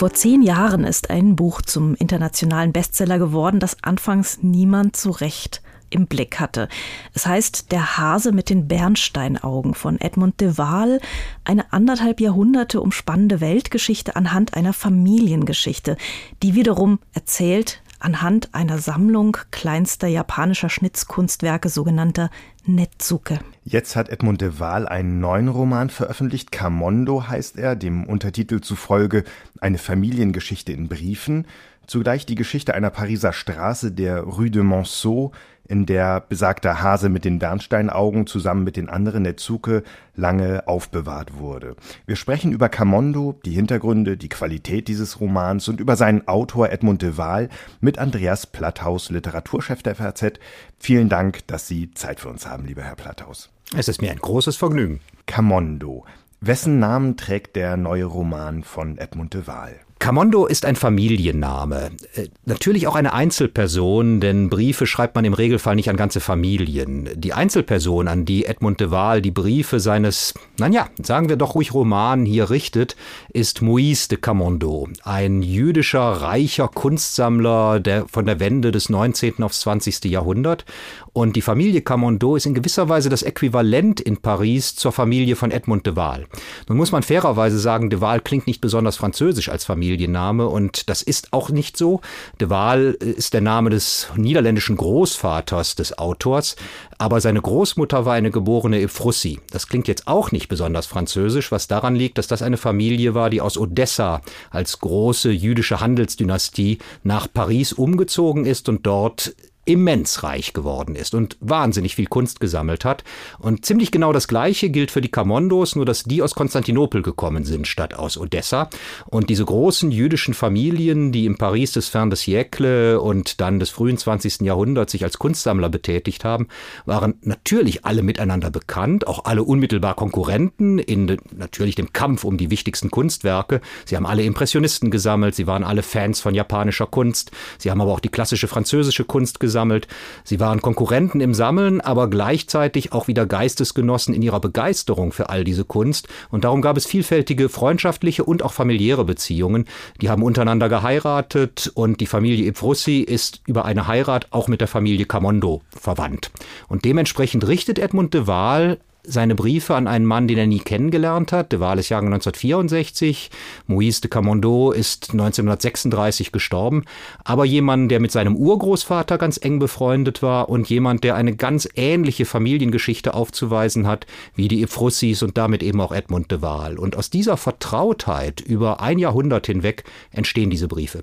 Vor zehn Jahren ist ein Buch zum internationalen Bestseller geworden, das anfangs niemand so recht im Blick hatte. Es heißt Der Hase mit den Bernsteinaugen von Edmund de Waal, eine anderthalb Jahrhunderte umspannende Weltgeschichte anhand einer Familiengeschichte, die wiederum erzählt anhand einer Sammlung kleinster japanischer Schnitzkunstwerke, sogenannter Netsuke. Jetzt hat Edmund de Waal einen neuen Roman veröffentlicht. Camondo heißt er, dem Untertitel zufolge eine Familiengeschichte in Briefen. Zugleich die Geschichte einer Pariser Straße, der Rue de Monceau, in der besagter Hase mit den Bernsteinaugen zusammen mit den anderen Netsuke lange aufbewahrt wurde. Wir sprechen über Camondo, die Hintergründe, die Qualität dieses Romans und über seinen Autor Edmund de Waal mit Andreas Platthaus, Literaturchef der FAZ. Vielen Dank, dass Sie Zeit für uns haben, lieber Herr Platthaus. Es ist mir ein großes Vergnügen. Camondo. Wessen Namen trägt der neue Roman von Edmund de Waal? Camondo ist ein Familienname. Äh, natürlich auch eine Einzelperson, denn Briefe schreibt man im Regelfall nicht an ganze Familien. Die Einzelperson, an die Edmund de Waal die Briefe seines, naja, sagen wir doch ruhig Roman hier richtet, ist Moïse de Camondo, ein jüdischer, reicher Kunstsammler der, von der Wende des 19. aufs 20. Jahrhundert. Und die Familie Camondo ist in gewisser Weise das Äquivalent in Paris zur Familie von Edmund de Waal. Nun muss man fairerweise sagen, de Waal klingt nicht besonders französisch als Familienname und das ist auch nicht so. De Waal ist der Name des niederländischen Großvaters des Autors, aber seine Großmutter war eine geborene Efrussi. Das klingt jetzt auch nicht besonders französisch, was daran liegt, dass das eine Familie war, die aus Odessa als große jüdische Handelsdynastie nach Paris umgezogen ist und dort immens reich geworden ist und wahnsinnig viel Kunst gesammelt hat. Und ziemlich genau das Gleiche gilt für die Kamondos, nur dass die aus Konstantinopel gekommen sind statt aus Odessa. Und diese großen jüdischen Familien, die im Paris des Fin de Siècle und dann des frühen 20. Jahrhunderts sich als Kunstsammler betätigt haben, waren natürlich alle miteinander bekannt, auch alle unmittelbar Konkurrenten in de, natürlich dem Kampf um die wichtigsten Kunstwerke. Sie haben alle Impressionisten gesammelt, sie waren alle Fans von japanischer Kunst, sie haben aber auch die klassische französische Kunst gesammelt gesammelt. Sie waren Konkurrenten im Sammeln, aber gleichzeitig auch wieder Geistesgenossen in ihrer Begeisterung für all diese Kunst. Und darum gab es vielfältige freundschaftliche und auch familiäre Beziehungen. Die haben untereinander geheiratet und die Familie Ephrussi ist über eine Heirat auch mit der Familie Camondo verwandt. Und dementsprechend richtet Edmund de Waal seine Briefe an einen Mann, den er nie kennengelernt hat. De Waal ist Jahrgang 1964, Moïse de Camondo ist 1936 gestorben, aber jemand, der mit seinem Urgroßvater ganz eng befreundet war und jemand, der eine ganz ähnliche Familiengeschichte aufzuweisen hat, wie die Ephrussis und damit eben auch Edmund de Waal. Und aus dieser Vertrautheit über ein Jahrhundert hinweg entstehen diese Briefe.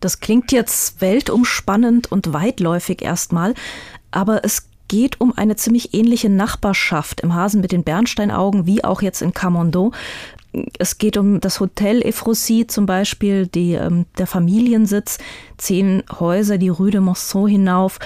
Das klingt jetzt weltumspannend und weitläufig erstmal, aber es geht um eine ziemlich ähnliche Nachbarschaft im Hasen mit den Bernsteinaugen wie auch jetzt in Camondo. Es geht um das Hotel Efrosy zum Beispiel, die, ähm, der Familiensitz, zehn Häuser, die Rue de Monceau hinauf.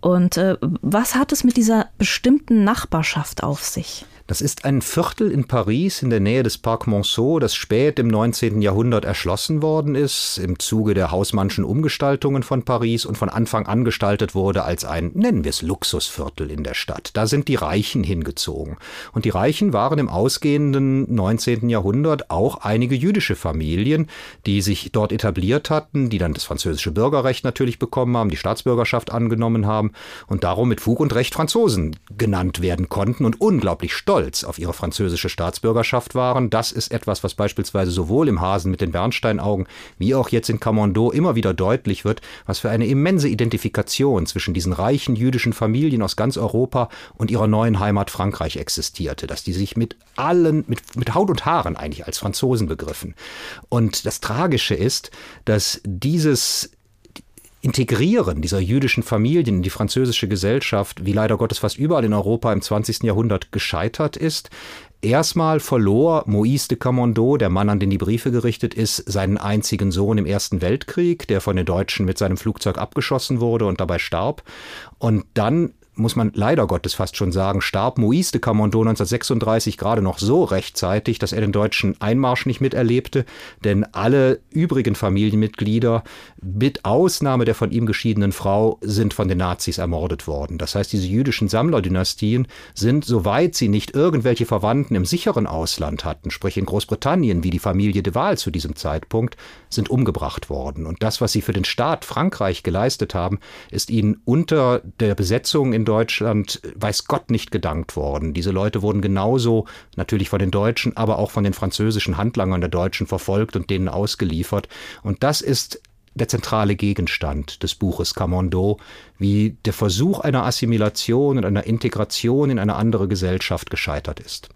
Und äh, was hat es mit dieser bestimmten Nachbarschaft auf sich? Das ist ein Viertel in Paris in der Nähe des Parc Monceau, das spät im 19. Jahrhundert erschlossen worden ist, im Zuge der hausmannschen Umgestaltungen von Paris und von Anfang an gestaltet wurde als ein, nennen wir es Luxusviertel in der Stadt. Da sind die Reichen hingezogen. Und die Reichen waren im ausgehenden 19. Jahrhundert auch einige jüdische Familien, die sich dort etabliert hatten, die dann das französische Bürgerrecht natürlich bekommen haben, die Staatsbürgerschaft angenommen haben und darum mit Fug und Recht Franzosen genannt werden konnten und unglaublich stolz stolz auf ihre französische Staatsbürgerschaft waren. Das ist etwas, was beispielsweise sowohl im Hasen mit den Bernsteinaugen wie auch jetzt in Camondo immer wieder deutlich wird, was für eine immense Identifikation zwischen diesen reichen jüdischen Familien aus ganz Europa und ihrer neuen Heimat Frankreich existierte, dass die sich mit allen, mit, mit Haut und Haaren eigentlich als Franzosen begriffen. Und das Tragische ist, dass dieses Integrieren dieser jüdischen Familien in die französische Gesellschaft, wie leider Gottes fast überall in Europa im 20. Jahrhundert gescheitert ist. Erstmal verlor Moïse de Camondo, der Mann, an den die Briefe gerichtet ist, seinen einzigen Sohn im Ersten Weltkrieg, der von den Deutschen mit seinem Flugzeug abgeschossen wurde und dabei starb. Und dann muss man leider Gottes fast schon sagen, starb Moïse de Camondo 1936 gerade noch so rechtzeitig, dass er den deutschen Einmarsch nicht miterlebte, denn alle übrigen Familienmitglieder, mit Ausnahme der von ihm geschiedenen Frau, sind von den Nazis ermordet worden. Das heißt, diese jüdischen Sammlerdynastien sind, soweit sie nicht irgendwelche Verwandten im sicheren Ausland hatten, sprich in Großbritannien, wie die Familie de Waal zu diesem Zeitpunkt, sind umgebracht worden. Und das, was sie für den Staat Frankreich geleistet haben, ist ihnen unter der Besetzung in Deutschland, weiß Gott, nicht gedankt worden. Diese Leute wurden genauso natürlich von den Deutschen, aber auch von den französischen Handlangern der Deutschen verfolgt und denen ausgeliefert. Und das ist der zentrale Gegenstand des Buches Camondo, wie der Versuch einer Assimilation und einer Integration in eine andere Gesellschaft gescheitert ist.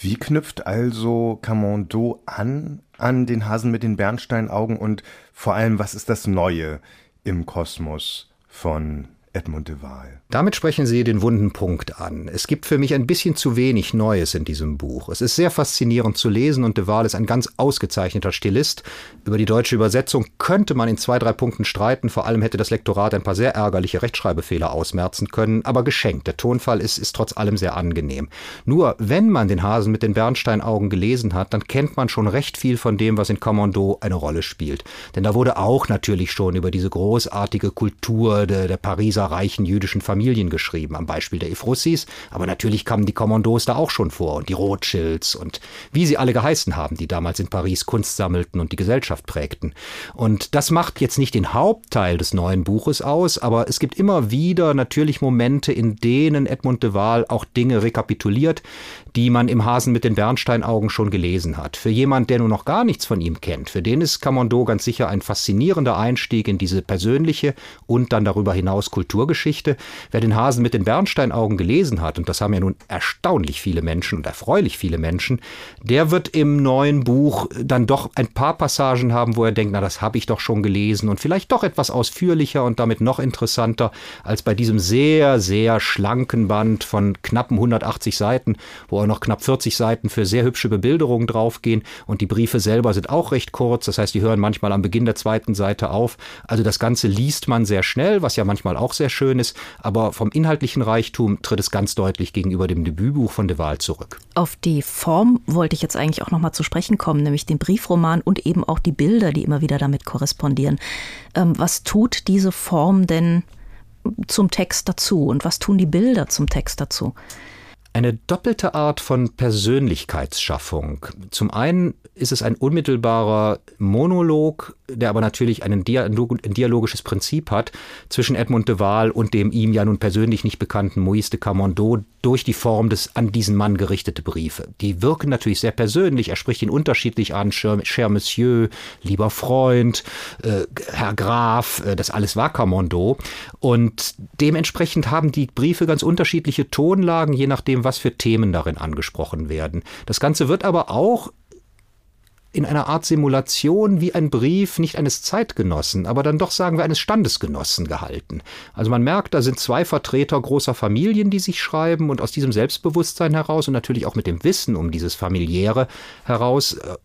Wie knüpft also Camondo an an den Hasen mit den Bernsteinaugen und vor allem, was ist das Neue im Kosmos von Edmund de Waal. Damit sprechen Sie den wunden Punkt an. Es gibt für mich ein bisschen zu wenig Neues in diesem Buch. Es ist sehr faszinierend zu lesen und de Waal ist ein ganz ausgezeichneter Stilist. Über die deutsche Übersetzung könnte man in zwei, drei Punkten streiten. Vor allem hätte das Lektorat ein paar sehr ärgerliche Rechtschreibfehler ausmerzen können, aber geschenkt. Der Tonfall ist, ist trotz allem sehr angenehm. Nur, wenn man den Hasen mit den Bernsteinaugen gelesen hat, dann kennt man schon recht viel von dem, was in Commando eine Rolle spielt. Denn da wurde auch natürlich schon über diese großartige Kultur der, der Pariser dieser reichen jüdischen Familien geschrieben, am Beispiel der Efrussis, aber natürlich kamen die Kommandos da auch schon vor und die Rothschilds und wie sie alle geheißen haben, die damals in Paris Kunst sammelten und die Gesellschaft prägten. Und das macht jetzt nicht den Hauptteil des neuen Buches aus, aber es gibt immer wieder natürlich Momente, in denen Edmund de Waal auch Dinge rekapituliert, die man im Hasen mit den Bernsteinaugen schon gelesen hat. Für jemand, der nur noch gar nichts von ihm kennt, für den ist Camondo ganz sicher ein faszinierender Einstieg in diese persönliche und dann darüber hinaus Kulturgeschichte. Wer den Hasen mit den Bernsteinaugen gelesen hat, und das haben ja nun erstaunlich viele Menschen und erfreulich viele Menschen, der wird im neuen Buch dann doch ein paar Passagen haben, wo er denkt, na, das habe ich doch schon gelesen und vielleicht doch etwas ausführlicher und damit noch interessanter als bei diesem sehr, sehr schlanken Band von knappen 180 Seiten, wo er noch knapp 40 Seiten für sehr hübsche Bebilderungen draufgehen und die Briefe selber sind auch recht kurz, das heißt, die hören manchmal am Beginn der zweiten Seite auf. Also das Ganze liest man sehr schnell, was ja manchmal auch sehr schön ist, aber vom inhaltlichen Reichtum tritt es ganz deutlich gegenüber dem Debütbuch von de Waal zurück. Auf die Form wollte ich jetzt eigentlich auch noch mal zu sprechen kommen, nämlich den Briefroman und eben auch die Bilder, die immer wieder damit korrespondieren. Ähm, was tut diese Form denn zum Text dazu und was tun die Bilder zum Text dazu? eine doppelte Art von Persönlichkeitsschaffung. Zum einen ist es ein unmittelbarer Monolog, der aber natürlich ein, Dialog, ein dialogisches Prinzip hat zwischen Edmund de Waal und dem ihm ja nun persönlich nicht bekannten Maurice de Camondo durch die Form des an diesen Mann gerichtete Briefe. Die wirken natürlich sehr persönlich. Er spricht ihn unterschiedlich an, cher, cher Monsieur, lieber Freund, äh, Herr Graf, äh, das alles war Camondo. Und dementsprechend haben die Briefe ganz unterschiedliche Tonlagen, je nachdem, was für Themen darin angesprochen werden. Das Ganze wird aber auch in einer Art Simulation wie ein Brief nicht eines Zeitgenossen, aber dann doch sagen wir eines Standesgenossen gehalten. Also man merkt, da sind zwei Vertreter großer Familien, die sich schreiben und aus diesem Selbstbewusstsein heraus und natürlich auch mit dem Wissen um dieses familiäre heraus äh,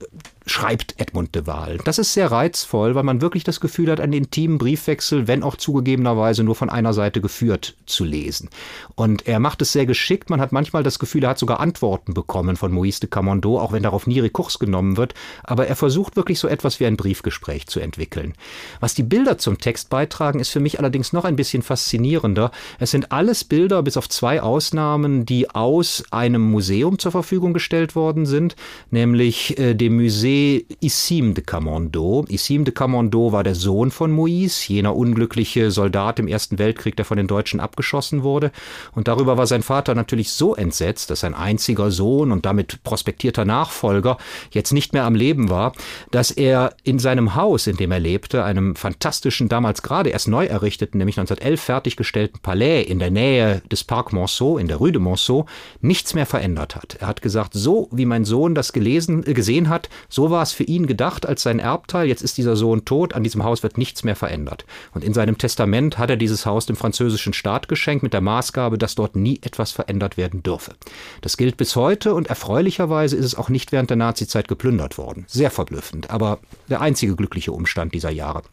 schreibt Edmund de Waal. Das ist sehr reizvoll, weil man wirklich das Gefühl hat, einen intimen Briefwechsel, wenn auch zugegebenerweise nur von einer Seite geführt, zu lesen. Und er macht es sehr geschickt. Man hat manchmal das Gefühl, er hat sogar Antworten bekommen von Maurice de Camondo, auch wenn darauf nie Rekurs genommen wird. Aber er versucht wirklich so etwas wie ein Briefgespräch zu entwickeln. Was die Bilder zum Text beitragen, ist für mich allerdings noch ein bisschen faszinierender. Es sind alles Bilder, bis auf zwei Ausnahmen, die aus einem Museum zur Verfügung gestellt worden sind, nämlich äh, dem Museum Issim de Camondo. Issim de Camondo war der Sohn von Moïse, jener unglückliche Soldat im Ersten Weltkrieg, der von den Deutschen abgeschossen wurde. Und darüber war sein Vater natürlich so entsetzt, dass sein einziger Sohn und damit prospektierter Nachfolger jetzt nicht mehr am Leben war, dass er in seinem Haus, in dem er lebte, einem fantastischen, damals gerade erst neu errichteten, nämlich 1911 fertiggestellten Palais in der Nähe des Parc Monceau, in der Rue de Monceau, nichts mehr verändert hat. Er hat gesagt, so wie mein Sohn das gelesen, äh, gesehen hat, so war es für ihn gedacht als sein Erbteil. Jetzt ist dieser Sohn tot, an diesem Haus wird nichts mehr verändert. Und in seinem Testament hat er dieses Haus dem französischen Staat geschenkt mit der Maßgabe, dass dort nie etwas verändert werden dürfe. Das gilt bis heute und erfreulicherweise ist es auch nicht während der Nazizeit geplündert worden. Sehr verblüffend, aber der einzige glückliche Umstand dieser Jahre.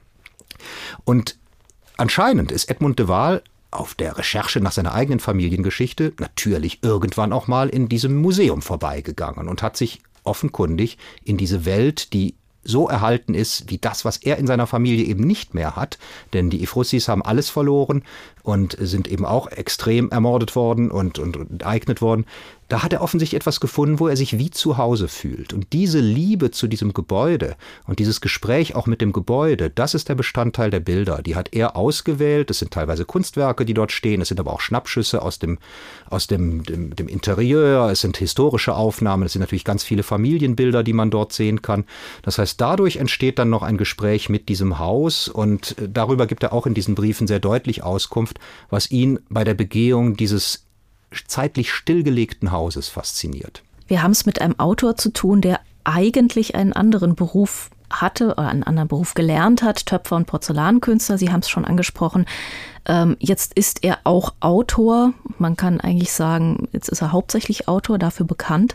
Und anscheinend ist Edmund de Waal auf der Recherche nach seiner eigenen Familiengeschichte natürlich irgendwann auch mal in diesem Museum vorbeigegangen und hat sich offenkundig in diese Welt, die so erhalten ist wie das, was er in seiner Familie eben nicht mehr hat. Denn die Efrussis haben alles verloren und sind eben auch extrem ermordet worden und, und, und enteignet worden da hat er offensichtlich etwas gefunden, wo er sich wie zu Hause fühlt. Und diese Liebe zu diesem Gebäude und dieses Gespräch auch mit dem Gebäude, das ist der Bestandteil der Bilder. Die hat er ausgewählt. Es sind teilweise Kunstwerke, die dort stehen. Es sind aber auch Schnappschüsse aus dem, aus dem, dem, dem Interieur. Es sind historische Aufnahmen. Es sind natürlich ganz viele Familienbilder, die man dort sehen kann. Das heißt, dadurch entsteht dann noch ein Gespräch mit diesem Haus. Und darüber gibt er auch in diesen Briefen sehr deutlich Auskunft, was ihn bei der Begehung dieses zeitlich stillgelegten Hauses fasziniert. Wir haben es mit einem Autor zu tun, der eigentlich einen anderen Beruf hatte oder einen anderen Beruf gelernt hat, Töpfer und Porzellankünstler, Sie haben es schon angesprochen. Ähm, jetzt ist er auch Autor. Man kann eigentlich sagen, jetzt ist er hauptsächlich Autor, dafür bekannt.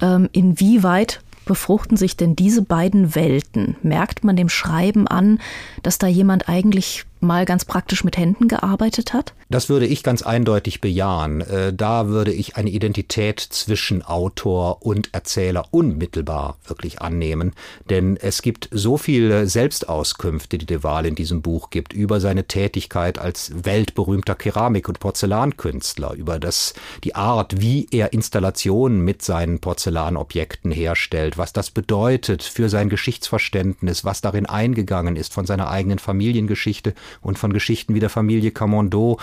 Ähm, inwieweit befruchten sich denn diese beiden Welten? Merkt man dem Schreiben an, dass da jemand eigentlich mal ganz praktisch mit Händen gearbeitet hat? Das würde ich ganz eindeutig bejahen. Äh, da würde ich eine Identität zwischen Autor und Erzähler unmittelbar wirklich annehmen. Denn es gibt so viele Selbstauskünfte, die de Waal in diesem Buch gibt, über seine Tätigkeit als weltberühmter Keramik- und Porzellankünstler, über das, die Art, wie er Installationen mit seinen Porzellanobjekten herstellt, was das bedeutet für sein Geschichtsverständnis, was darin eingegangen ist von seiner eigenen Familiengeschichte und von Geschichten wie der Familie Camondo.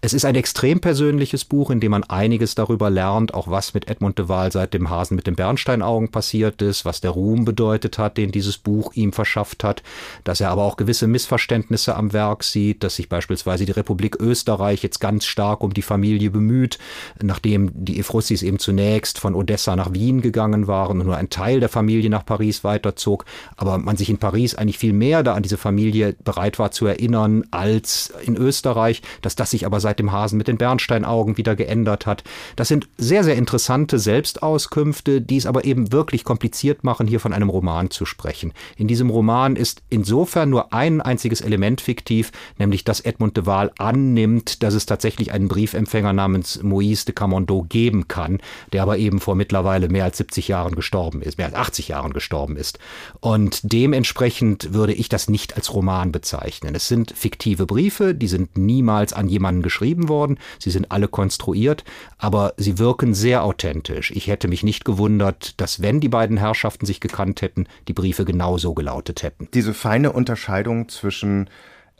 Es ist ein extrem persönliches Buch, in dem man einiges darüber lernt, auch was mit Edmund de Waal seit dem Hasen mit den Bernsteinaugen passiert ist, was der Ruhm bedeutet hat, den dieses Buch ihm verschafft hat, dass er aber auch gewisse Missverständnisse am Werk sieht, dass sich beispielsweise die Republik Österreich jetzt ganz stark um die Familie bemüht, nachdem die Efrussis eben zunächst von Odessa nach Wien gegangen waren und nur ein Teil der Familie nach Paris weiterzog, aber man sich in Paris eigentlich viel mehr da an diese Familie bereit war zu erinnern, Jahren als in Österreich, dass das sich aber seit dem Hasen mit den Bernsteinaugen wieder geändert hat. Das sind sehr, sehr interessante Selbstauskünfte, die es aber eben wirklich kompliziert machen, hier von einem Roman zu sprechen. In diesem Roman ist insofern nur ein einziges Element fiktiv, nämlich dass Edmund de Waal annimmt, dass es tatsächlich einen Briefempfänger namens Moïse de Camondo geben kann, der aber eben vor mittlerweile mehr als 70 Jahren gestorben ist, mehr als 80 Jahren gestorben ist. Und dementsprechend würde ich das nicht als Roman bezeichnen. Es sind fiktive Briefe, die sind niemals an jemanden geschrieben worden, sie sind alle konstruiert, aber sie wirken sehr authentisch. Ich hätte mich nicht gewundert, dass wenn die beiden Herrschaften sich gekannt hätten, die Briefe genauso gelautet hätten. Diese feine Unterscheidung zwischen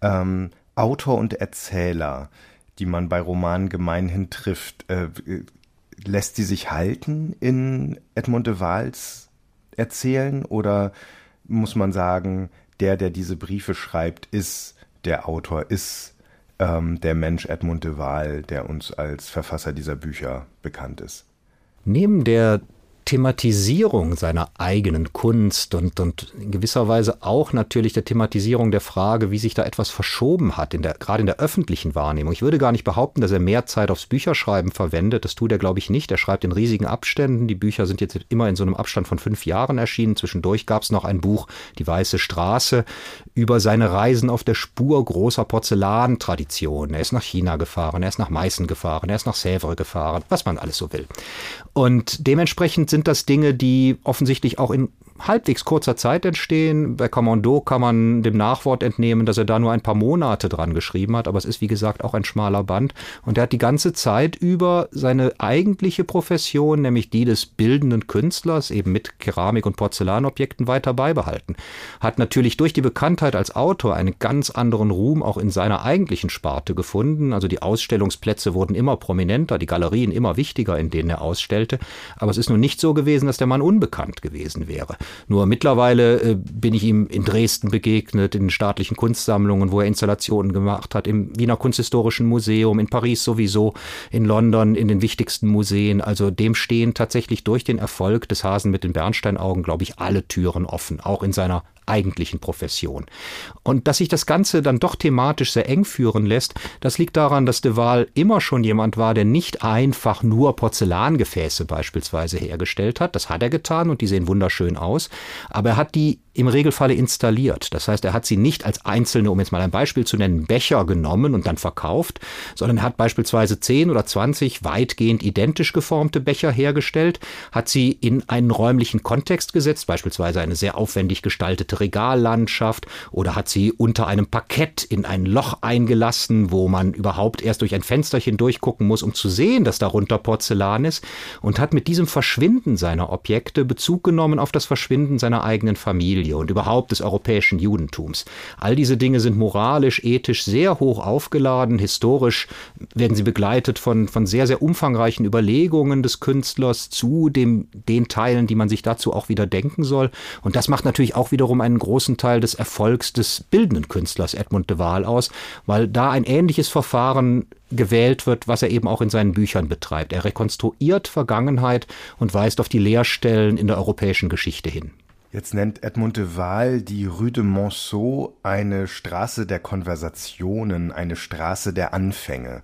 ähm, Autor und Erzähler, die man bei Romanen gemeinhin trifft, äh, lässt sie sich halten in Edmund de Waals Erzählen oder muss man sagen, der, der diese Briefe schreibt, ist der Autor ist ähm, der Mensch Edmund de Waal, der uns als Verfasser dieser Bücher bekannt ist. Neben der Thematisierung seiner eigenen Kunst und, und in gewisser Weise auch natürlich der Thematisierung der Frage, wie sich da etwas verschoben hat, in der, gerade in der öffentlichen Wahrnehmung. Ich würde gar nicht behaupten, dass er mehr Zeit aufs Bücherschreiben verwendet. Das tut er, glaube ich, nicht. Er schreibt in riesigen Abständen. Die Bücher sind jetzt immer in so einem Abstand von fünf Jahren erschienen. Zwischendurch gab es noch ein Buch, Die Weiße Straße, über seine Reisen auf der Spur großer Porzellantraditionen. Er ist nach China gefahren, er ist nach Meißen gefahren, er ist nach Sèvres gefahren, was man alles so will. Und dementsprechend sind das Dinge, die offensichtlich auch in halbwegs kurzer Zeit entstehen. Bei Commando kann man dem Nachwort entnehmen, dass er da nur ein paar Monate dran geschrieben hat, aber es ist wie gesagt auch ein schmaler Band und er hat die ganze Zeit über seine eigentliche Profession, nämlich die des bildenden Künstlers, eben mit Keramik und Porzellanobjekten weiter beibehalten. Hat natürlich durch die Bekanntheit als Autor einen ganz anderen Ruhm auch in seiner eigentlichen Sparte gefunden. Also die Ausstellungsplätze wurden immer prominenter, die Galerien immer wichtiger, in denen er ausstellte. Aber es ist nun nicht so gewesen, dass der Mann unbekannt gewesen wäre. Nur mittlerweile äh, bin ich ihm in Dresden begegnet, in staatlichen Kunstsammlungen, wo er Installationen gemacht hat, im Wiener Kunsthistorischen Museum, in Paris sowieso, in London, in den wichtigsten Museen. Also dem stehen tatsächlich durch den Erfolg des Hasen mit den Bernsteinaugen, glaube ich, alle Türen offen, auch in seiner eigentlichen Profession. Und dass sich das Ganze dann doch thematisch sehr eng führen lässt, das liegt daran, dass de Waal immer schon jemand war, der nicht einfach nur Porzellangefäße beispielsweise hergestellt hat. Das hat er getan und die sehen wunderschön aus. Aber er hat die im Regelfalle installiert. Das heißt, er hat sie nicht als einzelne, um jetzt mal ein Beispiel zu nennen, Becher genommen und dann verkauft, sondern er hat beispielsweise 10 oder 20 weitgehend identisch geformte Becher hergestellt, hat sie in einen räumlichen Kontext gesetzt, beispielsweise eine sehr aufwendig gestaltete Regallandschaft oder hat sie unter einem Parkett in ein Loch eingelassen, wo man überhaupt erst durch ein Fensterchen durchgucken muss, um zu sehen, dass darunter Porzellan ist und hat mit diesem Verschwinden seiner Objekte Bezug genommen auf das Verschwinden seiner eigenen Familie. Familie und überhaupt des europäischen Judentums. All diese Dinge sind moralisch, ethisch sehr hoch aufgeladen. Historisch werden sie begleitet von, von sehr, sehr umfangreichen Überlegungen des Künstlers zu dem, den Teilen, die man sich dazu auch wieder denken soll. Und das macht natürlich auch wiederum einen großen Teil des Erfolgs des bildenden Künstlers Edmund de Waal aus, weil da ein ähnliches Verfahren gewählt wird, was er eben auch in seinen Büchern betreibt. Er rekonstruiert Vergangenheit und weist auf die Leerstellen in der europäischen Geschichte hin. Jetzt nennt Edmund de Waal die Rue de Monceau eine Straße der Konversationen, eine Straße der Anfänge.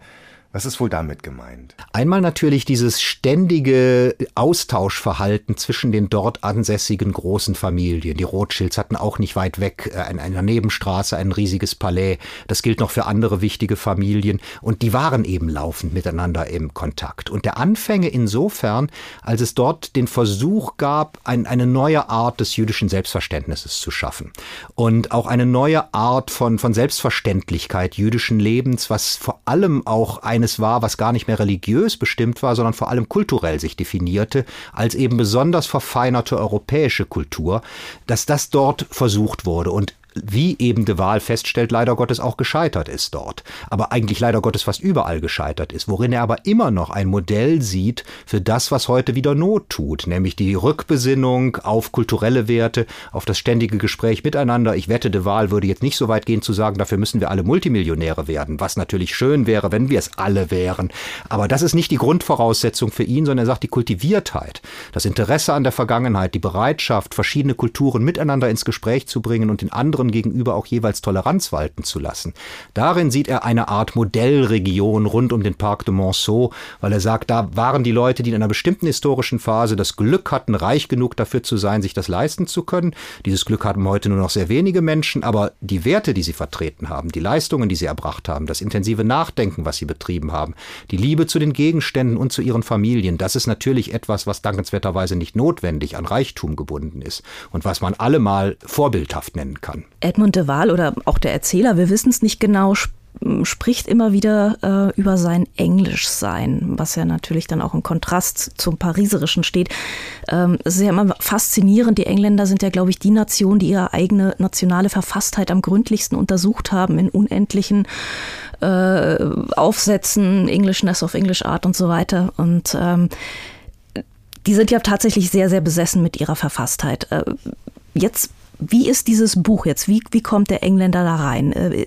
Was ist wohl damit gemeint? Einmal natürlich dieses ständige Austauschverhalten zwischen den dort ansässigen großen Familien. Die Rothschilds hatten auch nicht weit weg in äh, einer Nebenstraße ein riesiges Palais. Das gilt noch für andere wichtige Familien. Und die waren eben laufend miteinander im Kontakt. Und der Anfänge insofern, als es dort den Versuch gab, ein, eine neue Art des jüdischen Selbstverständnisses zu schaffen. Und auch eine neue Art von, von Selbstverständlichkeit jüdischen Lebens, was vor allem auch ein eines war, was gar nicht mehr religiös bestimmt war, sondern vor allem kulturell sich definierte, als eben besonders verfeinerte europäische Kultur, dass das dort versucht wurde. Und wie eben de Waal feststellt, leider Gottes auch gescheitert ist dort. Aber eigentlich leider Gottes fast überall gescheitert ist, worin er aber immer noch ein Modell sieht für das, was heute wieder Not tut, nämlich die Rückbesinnung auf kulturelle Werte, auf das ständige Gespräch miteinander. Ich wette, de Waal würde jetzt nicht so weit gehen zu sagen, dafür müssen wir alle Multimillionäre werden, was natürlich schön wäre, wenn wir es alle wären. Aber das ist nicht die Grundvoraussetzung für ihn, sondern er sagt die Kultiviertheit, das Interesse an der Vergangenheit, die Bereitschaft, verschiedene Kulturen miteinander ins Gespräch zu bringen und in anderen anderen gegenüber auch jeweils Toleranz walten zu lassen. Darin sieht er eine Art Modellregion rund um den Parc de Monceau, weil er sagt, da waren die Leute, die in einer bestimmten historischen Phase das Glück hatten, reich genug dafür zu sein, sich das leisten zu können. Dieses Glück hatten heute nur noch sehr wenige Menschen, aber die Werte, die sie vertreten haben, die Leistungen, die sie erbracht haben, das intensive Nachdenken, was sie betrieben haben, die Liebe zu den Gegenständen und zu ihren Familien, das ist natürlich etwas, was dankenswerterweise nicht notwendig an Reichtum gebunden ist und was man allemal vorbildhaft nennen kann. Edmund de Waal oder auch der Erzähler, wir wissen es nicht genau, spricht immer wieder äh, über sein Englischsein, was ja natürlich dann auch im Kontrast zum Pariserischen steht. Ähm, es ist ja immer faszinierend. Die Engländer sind ja, glaube ich, die Nation, die ihre eigene nationale Verfasstheit am gründlichsten untersucht haben in unendlichen äh, Aufsätzen, Englishness of English Art und so weiter. Und ähm, die sind ja tatsächlich sehr, sehr besessen mit ihrer Verfasstheit. Äh, jetzt wie ist dieses Buch jetzt? Wie, wie kommt der Engländer da rein? Äh,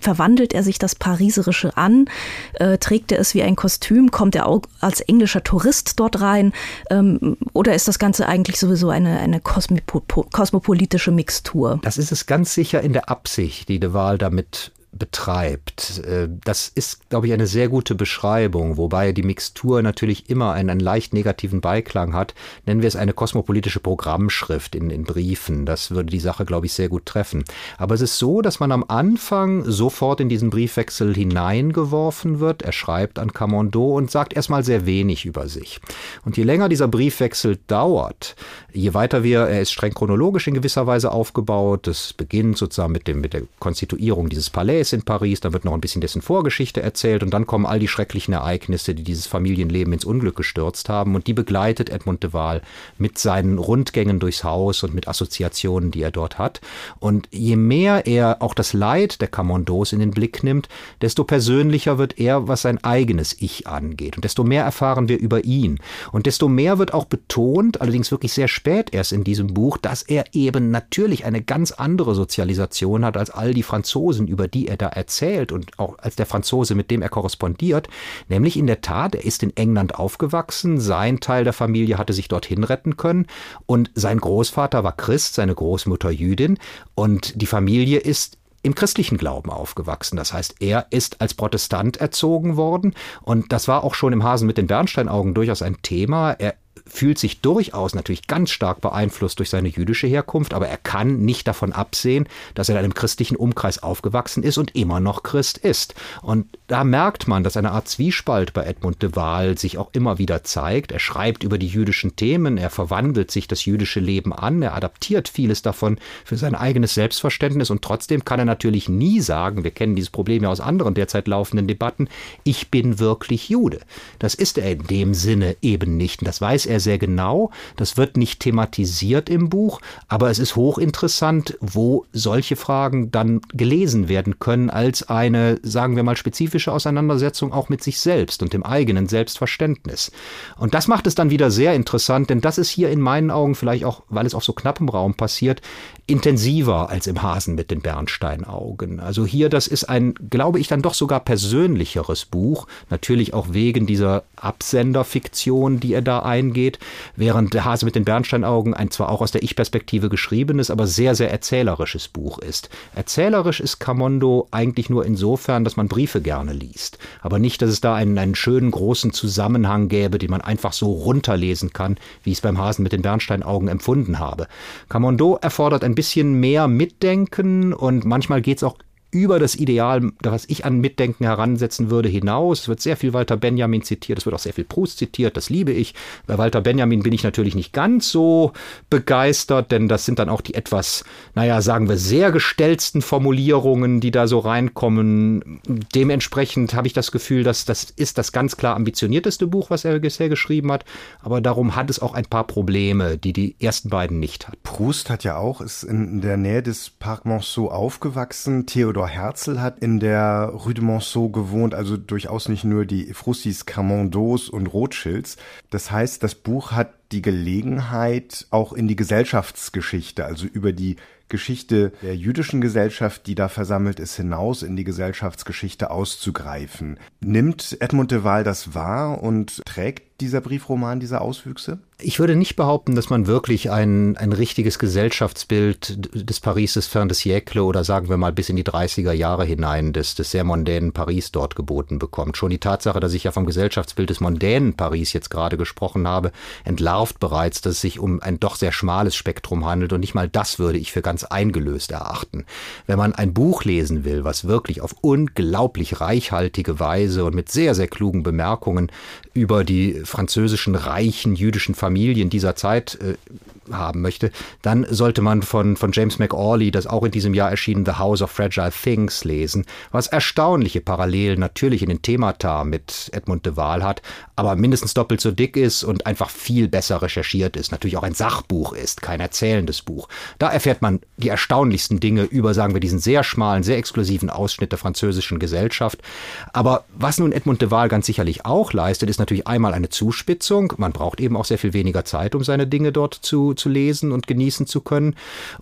verwandelt er sich das Pariserische an? Äh, trägt er es wie ein Kostüm? Kommt er auch als englischer Tourist dort rein? Ähm, oder ist das Ganze eigentlich sowieso eine, eine kosmopolitische Mixtur? Das ist es ganz sicher in der Absicht, die de Waal damit betreibt. Äh, das ist, glaube ich, eine sehr gute Beschreibung, wobei die Mixtur natürlich immer einen, einen leicht negativen Beiklang hat. Nennen wir es eine kosmopolitische Programmschrift in, in Briefen. Das würde die Sache, glaube ich, sehr gut treffen. Aber es ist so, dass man am Anfang sofort in diesen Briefwechsel hineingeworfen wird. Er schreibt an Camondo und sagt erstmal sehr wenig über sich. Und je länger dieser Briefwechsel dauert, je weiter wir, er ist streng chronologisch in gewisser Weise aufgebaut. Es beginnt sozusagen mit, dem, mit der Konstituierung dieses Palais ist in Paris, dann wird noch ein bisschen dessen Vorgeschichte erzählt und dann kommen all die schrecklichen Ereignisse, die dieses Familienleben ins Unglück gestürzt haben und die begleitet Edmund de Waal mit seinen Rundgängen durchs Haus und mit Assoziationen, die er dort hat. Und je mehr er auch das Leid der Camondos in den Blick nimmt, desto persönlicher wird er, was sein eigenes Ich angeht und desto mehr erfahren wir über ihn und desto mehr wird auch betont, allerdings wirklich sehr spät erst in diesem Buch, dass er eben natürlich eine ganz andere Sozialisation hat als all die Franzosen, über die er da erzählt und auch als der Franzose, mit dem er korrespondiert, nämlich in der Tat, er ist in England aufgewachsen, sein Teil der Familie hatte sich dorthin retten können und sein Großvater war Christ, seine Großmutter Jüdin und die Familie ist im christlichen Glauben aufgewachsen. Das heißt, er ist als Protestant erzogen worden und das war auch schon im Hasen mit den Bernsteinaugen durchaus ein Thema. Er fühlt sich durchaus natürlich ganz stark beeinflusst durch seine jüdische Herkunft, aber er kann nicht davon absehen, dass er in einem christlichen Umkreis aufgewachsen ist und immer noch Christ ist. Und da merkt man, dass eine Art Zwiespalt bei Edmund de Waal sich auch immer wieder zeigt. Er schreibt über die jüdischen Themen, er verwandelt sich das jüdische Leben an, er adaptiert vieles davon für sein eigenes Selbstverständnis und trotzdem kann er natürlich nie sagen, wir kennen dieses Problem ja aus anderen derzeit laufenden Debatten, ich bin wirklich Jude. Das ist er in dem Sinne eben nicht. Und das weiß er sehr genau. Das wird nicht thematisiert im Buch, aber es ist hochinteressant, wo solche Fragen dann gelesen werden können als eine, sagen wir mal, spezifische Auseinandersetzung auch mit sich selbst und dem eigenen Selbstverständnis. Und das macht es dann wieder sehr interessant, denn das ist hier in meinen Augen vielleicht auch, weil es auf so knappem Raum passiert, intensiver als im Hasen mit den Bernsteinaugen. Also hier, das ist ein, glaube ich, dann doch sogar persönlicheres Buch, natürlich auch wegen dieser Absenderfiktion, die er da eingeht, während der Hase mit den Bernsteinaugen ein zwar auch aus der Ich-Perspektive geschriebenes, aber sehr, sehr erzählerisches Buch ist. Erzählerisch ist Camondo eigentlich nur insofern, dass man Briefe gerne liest, aber nicht, dass es da einen, einen schönen großen Zusammenhang gäbe, den man einfach so runterlesen kann, wie ich es beim Hasen mit den Bernsteinaugen empfunden habe. Camondo erfordert ein bisschen mehr Mitdenken und manchmal geht es auch über das Ideal, was ich an Mitdenken heransetzen würde, hinaus. Es wird sehr viel Walter Benjamin zitiert, es wird auch sehr viel Proust zitiert, das liebe ich. Bei Walter Benjamin bin ich natürlich nicht ganz so begeistert, denn das sind dann auch die etwas, naja, sagen wir, sehr gestellten Formulierungen, die da so reinkommen. Dementsprechend habe ich das Gefühl, dass das ist das ganz klar ambitionierteste Buch, was er bisher geschrieben hat, aber darum hat es auch ein paar Probleme, die die ersten beiden nicht hat. Proust hat ja auch, ist in der Nähe des Parc Monceau aufgewachsen. Theodor Theodor Herzl hat in der Rue de Monceau gewohnt, also durchaus nicht nur die Frussis, Carmondos und Rothschilds. Das heißt, das Buch hat die Gelegenheit, auch in die Gesellschaftsgeschichte, also über die Geschichte der jüdischen Gesellschaft, die da versammelt ist, hinaus in die Gesellschaftsgeschichte auszugreifen. Nimmt Edmund de Waal das wahr und trägt dieser Briefroman diese Auswüchse? Ich würde nicht behaupten, dass man wirklich ein, ein richtiges Gesellschaftsbild des Paris des Fin des Siècle oder sagen wir mal bis in die 30er Jahre hinein des, des sehr mondänen Paris dort geboten bekommt. Schon die Tatsache, dass ich ja vom Gesellschaftsbild des mondänen Paris jetzt gerade gesprochen habe, entlarvt bereits, dass es sich um ein doch sehr schmales Spektrum handelt und nicht mal das würde ich für ganz eingelöst erachten. Wenn man ein Buch lesen will, was wirklich auf unglaublich reichhaltige Weise und mit sehr, sehr klugen Bemerkungen über die französischen reichen jüdischen Familien dieser Zeit äh, haben möchte, dann sollte man von, von James McAuley, das auch in diesem Jahr erschien, The House of Fragile Things lesen, was erstaunliche Parallelen natürlich in den Themata mit Edmund de Waal hat, aber mindestens doppelt so dick ist und einfach viel besser recherchiert ist. Natürlich auch ein Sachbuch ist, kein erzählendes Buch. Da erfährt man die erstaunlichsten Dinge über, sagen wir, diesen sehr schmalen, sehr exklusiven Ausschnitt der französischen Gesellschaft. Aber was nun Edmund de Waal ganz sicherlich auch leistet, ist natürlich einmal eine Zuspitzung. Man braucht eben auch sehr viel weniger Zeit, um seine Dinge dort zu, zu lesen und genießen zu können.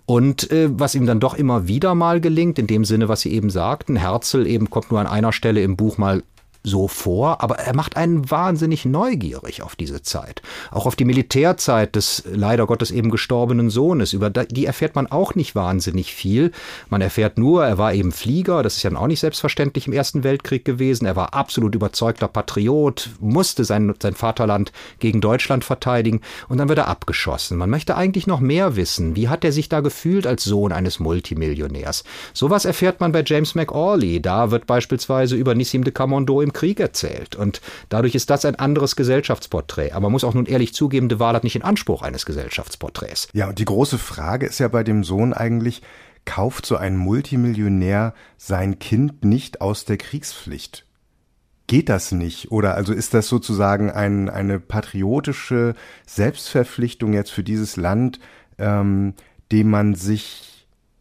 Und äh, was ihm dann doch immer wieder mal gelingt, in dem Sinne, was Sie eben sagten, Herzl eben kommt nur an einer Stelle im Buch mal so vor, aber er macht einen wahnsinnig neugierig auf diese Zeit. Auch auf die Militärzeit des leider Gottes eben gestorbenen Sohnes. Über die erfährt man auch nicht wahnsinnig viel. Man erfährt nur, er war eben Flieger, das ist ja auch nicht selbstverständlich im Ersten Weltkrieg gewesen. Er war absolut überzeugter Patriot, musste sein, sein Vaterland gegen Deutschland verteidigen und dann wird er abgeschossen. Man möchte eigentlich noch mehr wissen. Wie hat er sich da gefühlt als Sohn eines Multimillionärs? Sowas erfährt man bei James McAuley. Da wird beispielsweise über Nissim de Camondo im Krieg erzählt. Und dadurch ist das ein anderes Gesellschaftsporträt. Aber man muss auch nun ehrlich zugeben, de Waal hat nicht den Anspruch eines Gesellschaftsporträts. Ja, und die große Frage ist ja bei dem Sohn eigentlich, kauft so ein Multimillionär sein Kind nicht aus der Kriegspflicht? Geht das nicht? Oder also ist das sozusagen ein, eine patriotische Selbstverpflichtung jetzt für dieses Land, ähm, dem man sich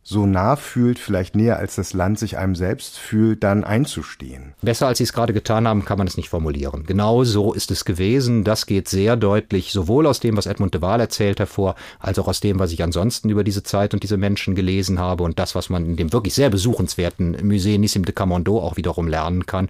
so nah fühlt, vielleicht näher als das Land sich einem selbst fühlt, dann einzustehen. Besser als Sie es gerade getan haben, kann man es nicht formulieren. Genau so ist es gewesen. Das geht sehr deutlich sowohl aus dem, was Edmund de Waal erzählt hervor, als auch aus dem, was ich ansonsten über diese Zeit und diese Menschen gelesen habe und das, was man in dem wirklich sehr besuchenswerten Musée Nissim de Camondo auch wiederum lernen kann.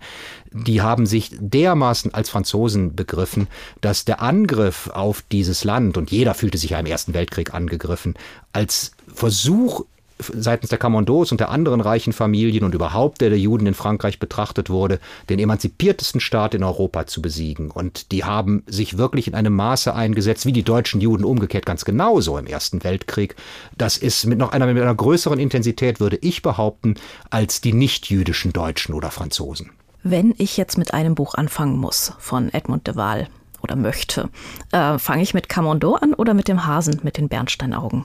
Die haben sich dermaßen als Franzosen begriffen, dass der Angriff auf dieses Land, und jeder fühlte sich ja im Ersten Weltkrieg angegriffen, als Versuch seitens der Commandos und der anderen reichen Familien und überhaupt der, der Juden in Frankreich betrachtet wurde, den emanzipiertesten Staat in Europa zu besiegen. Und die haben sich wirklich in einem Maße eingesetzt, wie die deutschen Juden umgekehrt ganz genauso im Ersten Weltkrieg. Das ist mit noch einer, mit einer größeren Intensität, würde ich behaupten, als die nicht-jüdischen Deutschen oder Franzosen. Wenn ich jetzt mit einem Buch anfangen muss von Edmund de Waal oder möchte, äh, fange ich mit Camondo an oder mit dem Hasen mit den Bernsteinaugen?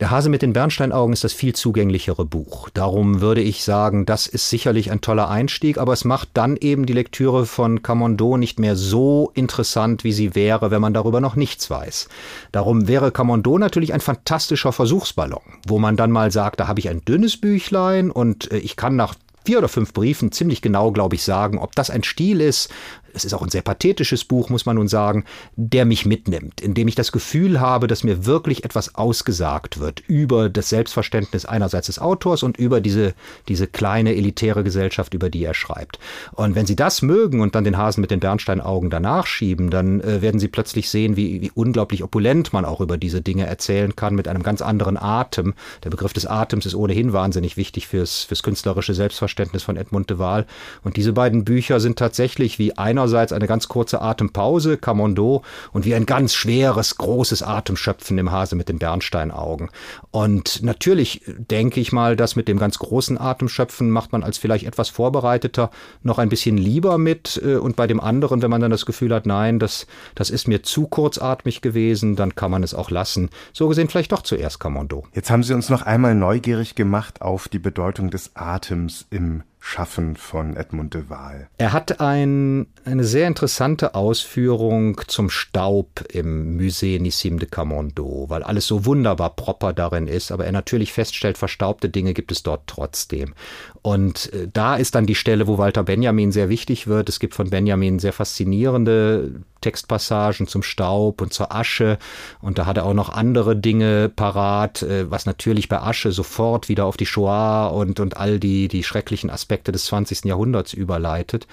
Der Hase mit den Bernsteinaugen ist das viel zugänglichere Buch. Darum würde ich sagen, das ist sicherlich ein toller Einstieg, aber es macht dann eben die Lektüre von Camondo nicht mehr so interessant, wie sie wäre, wenn man darüber noch nichts weiß. Darum wäre Camondo natürlich ein fantastischer Versuchsballon, wo man dann mal sagt, da habe ich ein dünnes Büchlein und äh, ich kann nach vier oder fünf Briefen ziemlich genau, glaube ich, sagen, ob das ein Stil ist, es ist auch ein sehr pathetisches Buch, muss man nun sagen, der mich mitnimmt, in dem ich das Gefühl habe, dass mir wirklich etwas ausgesagt wird über das Selbstverständnis einerseits des Autors und über diese, diese kleine elitäre Gesellschaft, über die er schreibt. Und wenn Sie das mögen und dann den Hasen mit den Bernsteinaugen danach schieben, dann äh, werden Sie plötzlich sehen, wie, wie unglaublich opulent man auch über diese Dinge erzählen kann, mit einem ganz anderen Atem. Der Begriff des Atems ist ohnehin wahnsinnig wichtig fürs, fürs künstlerische Selbstverständnis von Edmund de Waal. Und diese beiden Bücher sind tatsächlich wie einer einerseits eine ganz kurze Atempause, Camondo, und wie ein ganz schweres, großes Atemschöpfen im Hase mit den Bernsteinaugen. Und natürlich denke ich mal, dass mit dem ganz großen Atemschöpfen macht man als vielleicht etwas vorbereiteter noch ein bisschen lieber mit. Äh, und bei dem anderen, wenn man dann das Gefühl hat, nein, das, das ist mir zu kurzatmig gewesen, dann kann man es auch lassen. So gesehen vielleicht doch zuerst Camondo. Jetzt haben Sie uns noch einmal neugierig gemacht auf die Bedeutung des Atems im Schaffen von Edmund de Waal. Er hat ein, eine sehr interessante Ausführung zum Staub im Musée Nissim de Camondo, weil alles so wunderbar proper darin ist, aber er natürlich feststellt, verstaubte Dinge gibt es dort trotzdem. Und äh, da ist dann die Stelle, wo Walter Benjamin sehr wichtig wird. Es gibt von Benjamin sehr faszinierende Textpassagen zum Staub und zur Asche. Und da hat er auch noch andere Dinge parat, äh, was natürlich bei Asche sofort wieder auf die Shoah und, und all die, die schrecklichen Aspekte des 20. Jahrhunderts überleitet.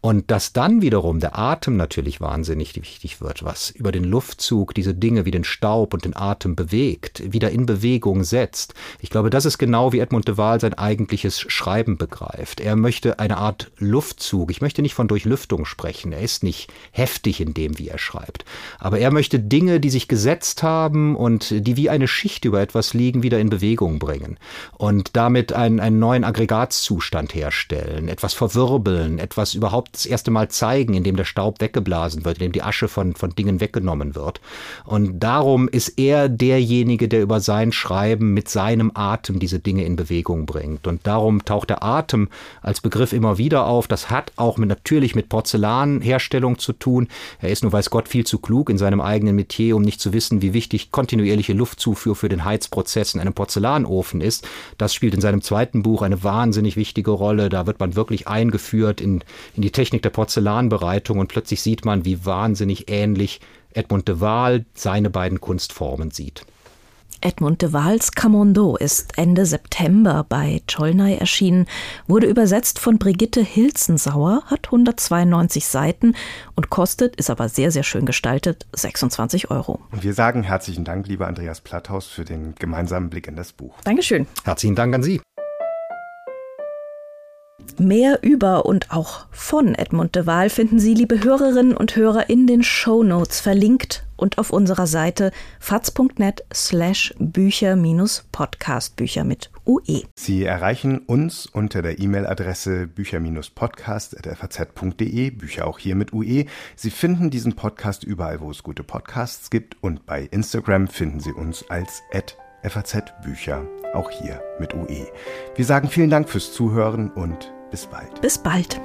Und dass dann wiederum der Atem natürlich wahnsinnig wichtig wird, was über den Luftzug diese Dinge wie den Staub und den Atem bewegt, wieder in Bewegung setzt. Ich glaube, das ist genau wie Edmund de Waal sein eigentliches Schreiben begreift. Er möchte eine Art Luftzug. Ich möchte nicht von Durchlüftung sprechen. Er ist nicht heftig in in dem, wie er schreibt. Aber er möchte Dinge, die sich gesetzt haben und die wie eine Schicht über etwas liegen, wieder in Bewegung bringen und damit einen, einen neuen Aggregatzustand herstellen, etwas verwirbeln, etwas überhaupt das erste Mal zeigen, indem der Staub weggeblasen wird, indem die Asche von, von Dingen weggenommen wird. Und darum ist er derjenige, der über sein Schreiben mit seinem Atem diese Dinge in Bewegung bringt. Und darum taucht der Atem als Begriff immer wieder auf. Das hat auch mit, natürlich mit Porzellanherstellung zu tun. Er ist nur weiß Gott viel zu klug in seinem eigenen Metier, um nicht zu wissen, wie wichtig kontinuierliche Luftzufuhr für den Heizprozess in einem Porzellanofen ist. Das spielt in seinem zweiten Buch eine wahnsinnig wichtige Rolle. Da wird man wirklich eingeführt in, in die Technik der Porzellanbereitung und plötzlich sieht man, wie wahnsinnig ähnlich Edmund de Waal seine beiden Kunstformen sieht. Edmund de Waals Camondo ist Ende September bei Cholnay erschienen, wurde übersetzt von Brigitte Hilzensauer, hat 192 Seiten und kostet, ist aber sehr, sehr schön gestaltet, 26 Euro. Und wir sagen herzlichen Dank, lieber Andreas Platthaus, für den gemeinsamen Blick in das Buch. Dankeschön. Herzlichen Dank an Sie. Mehr über und auch von Edmund de Waal finden Sie, liebe Hörerinnen und Hörer, in den Show Notes verlinkt und auf unserer Seite faz.net slash Bücher-Podcast, Bücher mit UE. Sie erreichen uns unter der E-Mail-Adresse bücher-podcast.faz.de, Bücher auch hier mit UE. Sie finden diesen Podcast überall, wo es gute Podcasts gibt und bei Instagram finden Sie uns als FAZ Bücher, auch hier mit UE. Wir sagen vielen Dank fürs Zuhören und bis bald. Bis bald.